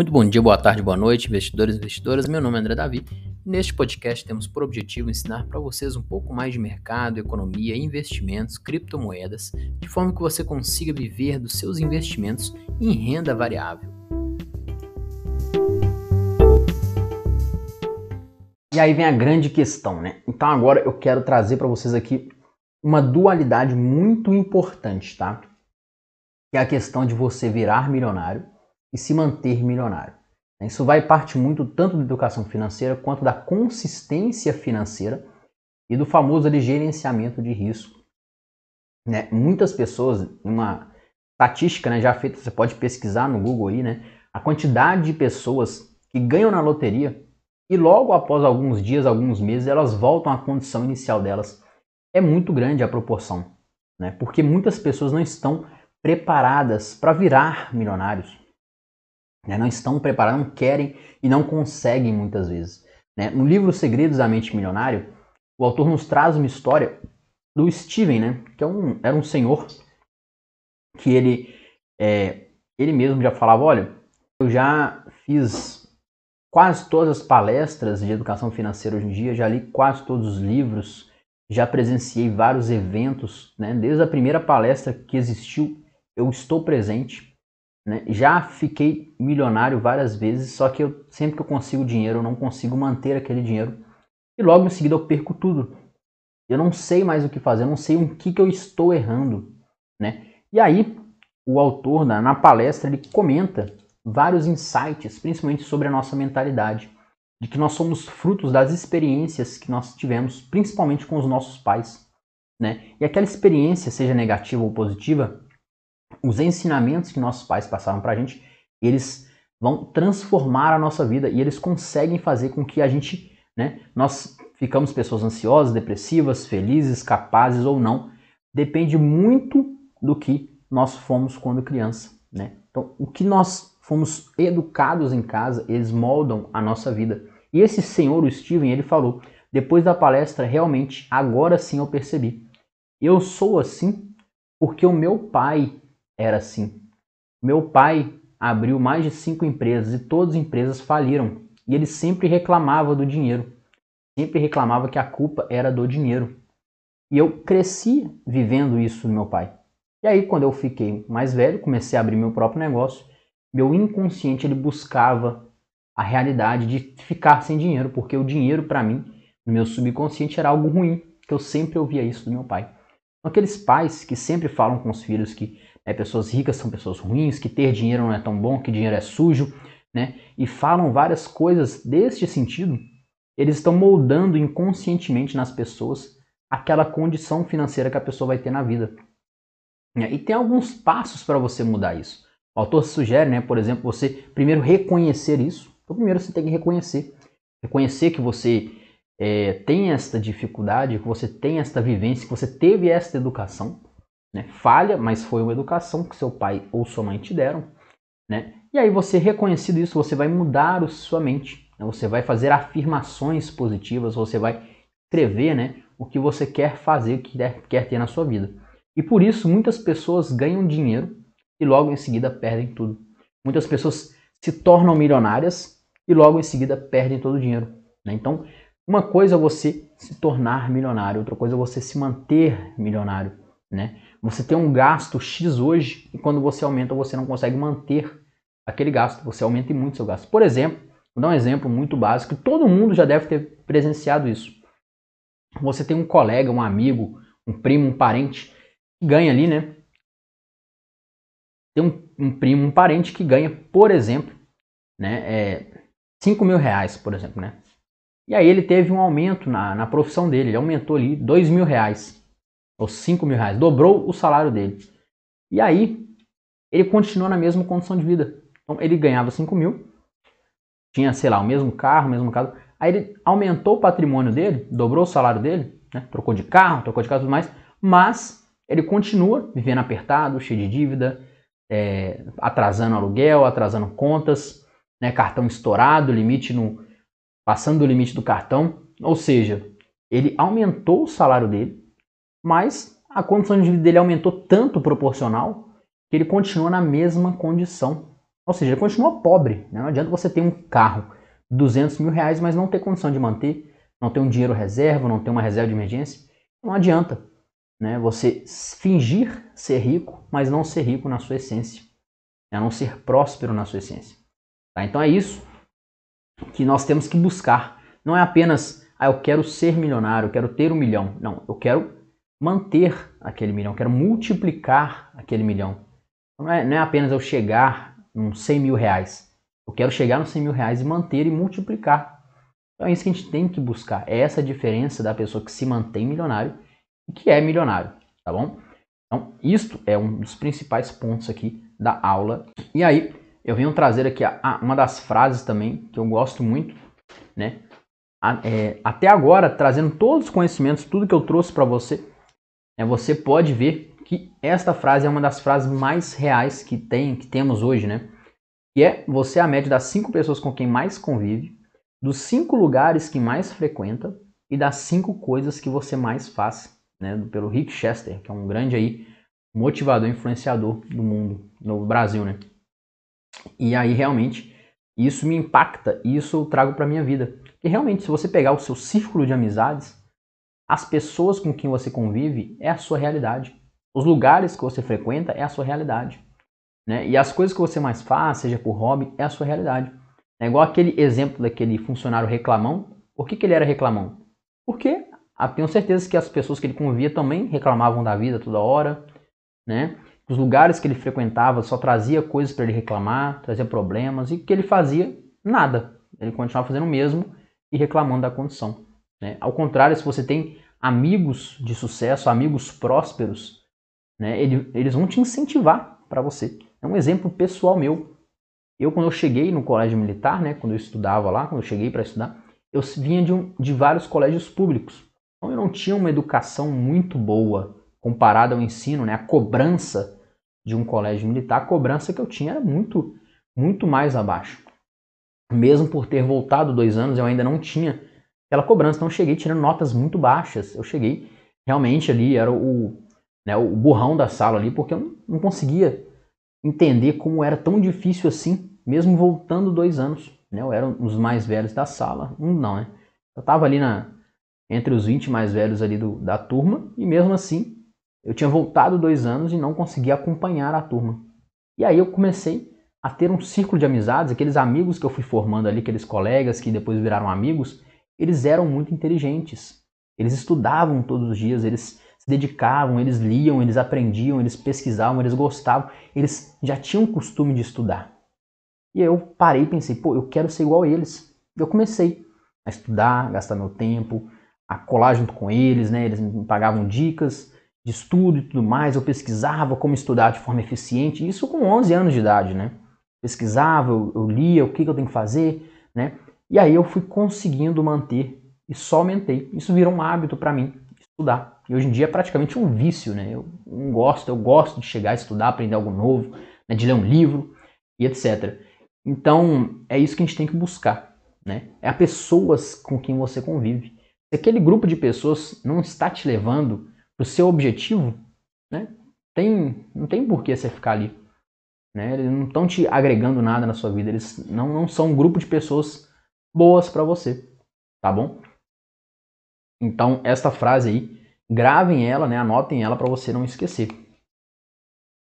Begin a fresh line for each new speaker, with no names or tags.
Muito bom dia, boa tarde, boa noite, investidores e investidoras. Meu nome é André Davi. Neste podcast temos por objetivo ensinar para vocês um pouco mais de mercado, economia, investimentos, criptomoedas, de forma que você consiga viver dos seus investimentos em renda variável. E aí vem a grande questão, né? Então agora eu quero trazer para vocês aqui uma dualidade muito importante, tá? Que é a questão de você virar milionário e se manter milionário. Isso vai parte muito tanto da educação financeira quanto da consistência financeira e do famoso ali, gerenciamento de risco. Né? Muitas pessoas, uma estatística né, já feita, você pode pesquisar no Google aí, né? A quantidade de pessoas que ganham na loteria e logo após alguns dias, alguns meses, elas voltam à condição inicial delas. É muito grande a proporção, né? Porque muitas pessoas não estão preparadas para virar milionários né? não estão preparados, não querem e não conseguem muitas vezes. Né? No livro Segredos da Mente Milionário, o autor nos traz uma história do Steven, né? que é um, era um senhor que ele, é, ele mesmo já falava, olha, eu já fiz quase todas as palestras de educação financeira hoje em dia, já li quase todos os livros, já presenciei vários eventos, né? desde a primeira palestra que existiu, eu estou presente. Né? Já fiquei milionário várias vezes, só que eu, sempre que eu consigo dinheiro, eu não consigo manter aquele dinheiro. E logo em seguida eu perco tudo. Eu não sei mais o que fazer, eu não sei o que, que eu estou errando. Né? E aí, o autor, na, na palestra, ele comenta vários insights, principalmente sobre a nossa mentalidade. De que nós somos frutos das experiências que nós tivemos, principalmente com os nossos pais. Né? E aquela experiência, seja negativa ou positiva, os ensinamentos que nossos pais passaram para a gente, eles vão transformar a nossa vida e eles conseguem fazer com que a gente, né, nós ficamos pessoas ansiosas, depressivas, felizes, capazes ou não, depende muito do que nós fomos quando criança, né? Então, o que nós fomos educados em casa, eles moldam a nossa vida. E esse senhor, o Steven, ele falou, depois da palestra, realmente, agora sim eu percebi. Eu sou assim porque o meu pai era assim. Meu pai abriu mais de cinco empresas e todas as empresas faliram. E ele sempre reclamava do dinheiro. Sempre reclamava que a culpa era do dinheiro. E eu cresci vivendo isso do meu pai. E aí, quando eu fiquei mais velho, comecei a abrir meu próprio negócio, meu inconsciente ele buscava a realidade de ficar sem dinheiro, porque o dinheiro para mim, no meu subconsciente, era algo ruim, que eu sempre ouvia isso do meu pai. Aqueles pais que sempre falam com os filhos que é, pessoas ricas são pessoas ruins, que ter dinheiro não é tão bom, que dinheiro é sujo, né? E falam várias coisas deste sentido. Eles estão moldando inconscientemente nas pessoas aquela condição financeira que a pessoa vai ter na vida. E tem alguns passos para você mudar isso. O autor sugere, né, por exemplo, você primeiro reconhecer isso. Então, primeiro você tem que reconhecer. Reconhecer que você é, tem esta dificuldade, que você tem esta vivência, que você teve esta educação. Né? Falha, mas foi uma educação que seu pai ou sua mãe te deram. Né? E aí você reconhecido isso, você vai mudar a sua mente. Né? Você vai fazer afirmações positivas, você vai escrever né, o que você quer fazer, o que quer, ter na sua vida. E por isso muitas pessoas ganham dinheiro e logo em seguida perdem tudo. Muitas pessoas se tornam milionárias e logo em seguida perdem todo o dinheiro. Né? Então, uma coisa é você se tornar milionário, outra coisa é você se manter milionário. Né? Você tem um gasto X hoje e quando você aumenta você não consegue manter aquele gasto, você aumenta muito seu gasto. Por exemplo, vou dar um exemplo muito básico, todo mundo já deve ter presenciado isso. Você tem um colega, um amigo, um primo, um parente que ganha ali, né? Tem um, um primo, um parente que ganha, por exemplo, né, é, 5 mil reais, por exemplo, né? E aí ele teve um aumento na, na profissão dele, ele aumentou ali 2 mil reais ou 5 mil reais, dobrou o salário dele. E aí, ele continua na mesma condição de vida. Então, ele ganhava 5 mil, tinha, sei lá, o mesmo carro, o mesmo carro. Aí ele aumentou o patrimônio dele, dobrou o salário dele, né? trocou de carro, trocou de casa e tudo mais, mas ele continua vivendo apertado, cheio de dívida, é, atrasando aluguel, atrasando contas, né? cartão estourado, limite no, passando do limite do cartão. Ou seja, ele aumentou o salário dele, mas a condição de vida dele aumentou tanto proporcional que ele continua na mesma condição. Ou seja, ele continua pobre. Né? Não adianta você ter um carro de 200 mil reais, mas não ter condição de manter, não ter um dinheiro reserva, não ter uma reserva de emergência. Não adianta né? você fingir ser rico, mas não ser rico na sua essência. Né? Não ser próspero na sua essência. Tá? Então é isso que nós temos que buscar. Não é apenas, ah, eu quero ser milionário, eu quero ter um milhão. Não, eu quero manter aquele milhão, quero multiplicar aquele milhão. Não é, não é apenas eu chegar nos 100 mil reais. Eu quero chegar nos 100 mil reais e manter e multiplicar. Então é isso que a gente tem que buscar. É essa diferença da pessoa que se mantém milionário e que é milionário, tá bom? Então, isto é um dos principais pontos aqui da aula. E aí, eu venho trazer aqui a, a, uma das frases também que eu gosto muito, né? A, é, até agora, trazendo todos os conhecimentos, tudo que eu trouxe para você, né, você pode ver que esta frase é uma das frases mais reais que tem, que temos hoje, né? Que é você é a média das cinco pessoas com quem mais convive, dos cinco lugares que mais frequenta e das cinco coisas que você mais faz, né? Pelo Rick Chester, que é um grande aí motivador, influenciador do mundo, no Brasil, né? E aí realmente isso me impacta e isso eu trago para minha vida. E realmente, se você pegar o seu círculo de amizades, as pessoas com quem você convive é a sua realidade. Os lugares que você frequenta é a sua realidade. Né? E as coisas que você mais faz, seja por hobby, é a sua realidade. É igual aquele exemplo daquele funcionário reclamão. Por que, que ele era reclamão? Porque ah, tenho certeza que as pessoas que ele convivia também reclamavam da vida toda hora, né? Os lugares que ele frequentava só trazia coisas para ele reclamar, trazia problemas, e que ele fazia? Nada. Ele continuava fazendo o mesmo e reclamando da condição. Né? Ao contrário, se você tem amigos de sucesso, amigos prósperos, né, eles vão te incentivar para você. É um exemplo pessoal meu. Eu, quando eu cheguei no colégio militar, né, quando eu estudava lá, quando eu cheguei para estudar, eu vinha de, um, de vários colégios públicos. Então eu não tinha uma educação muito boa comparada ao ensino, né, a cobrança de um colégio militar, a cobrança que eu tinha era muito, muito mais abaixo. Mesmo por ter voltado dois anos, eu ainda não tinha aquela cobrança, então eu cheguei tirando notas muito baixas. Eu cheguei realmente ali, era o, né, o burrão da sala ali, porque eu não conseguia entender como era tão difícil assim, mesmo voltando dois anos. Né? Eu era um dos mais velhos da sala, um não, né? Eu estava ali na, entre os 20 mais velhos ali do, da turma, e mesmo assim eu tinha voltado dois anos e não conseguia acompanhar a turma. E aí eu comecei a ter um círculo de amizades, aqueles amigos que eu fui formando ali, aqueles colegas que depois viraram amigos, eles eram muito inteligentes. Eles estudavam todos os dias, eles se dedicavam, eles liam, eles aprendiam, eles pesquisavam, eles gostavam, eles já tinham o costume de estudar. E eu parei e pensei, pô, eu quero ser igual a eles. Eu comecei a estudar, gastar meu tempo, a colar junto com eles, né? Eles me pagavam dicas, de estudo e tudo mais, eu pesquisava como estudar de forma eficiente, isso com 11 anos de idade, né? Pesquisava, eu, eu lia o que, que eu tenho que fazer, né? E aí eu fui conseguindo manter e só aumentei. Isso virou um hábito para mim, estudar. E hoje em dia é praticamente um vício, né? Eu não gosto, eu gosto de chegar a estudar, aprender algo novo, né? de ler um livro e etc. Então, é isso que a gente tem que buscar, né? É a pessoas com quem você convive. Se aquele grupo de pessoas não está te levando o seu objetivo, né, tem, não tem por que você ficar ali. Né? Eles não estão te agregando nada na sua vida. Eles não, não são um grupo de pessoas boas para você. Tá bom? Então, esta frase aí, gravem ela, né? anotem ela para você não esquecer.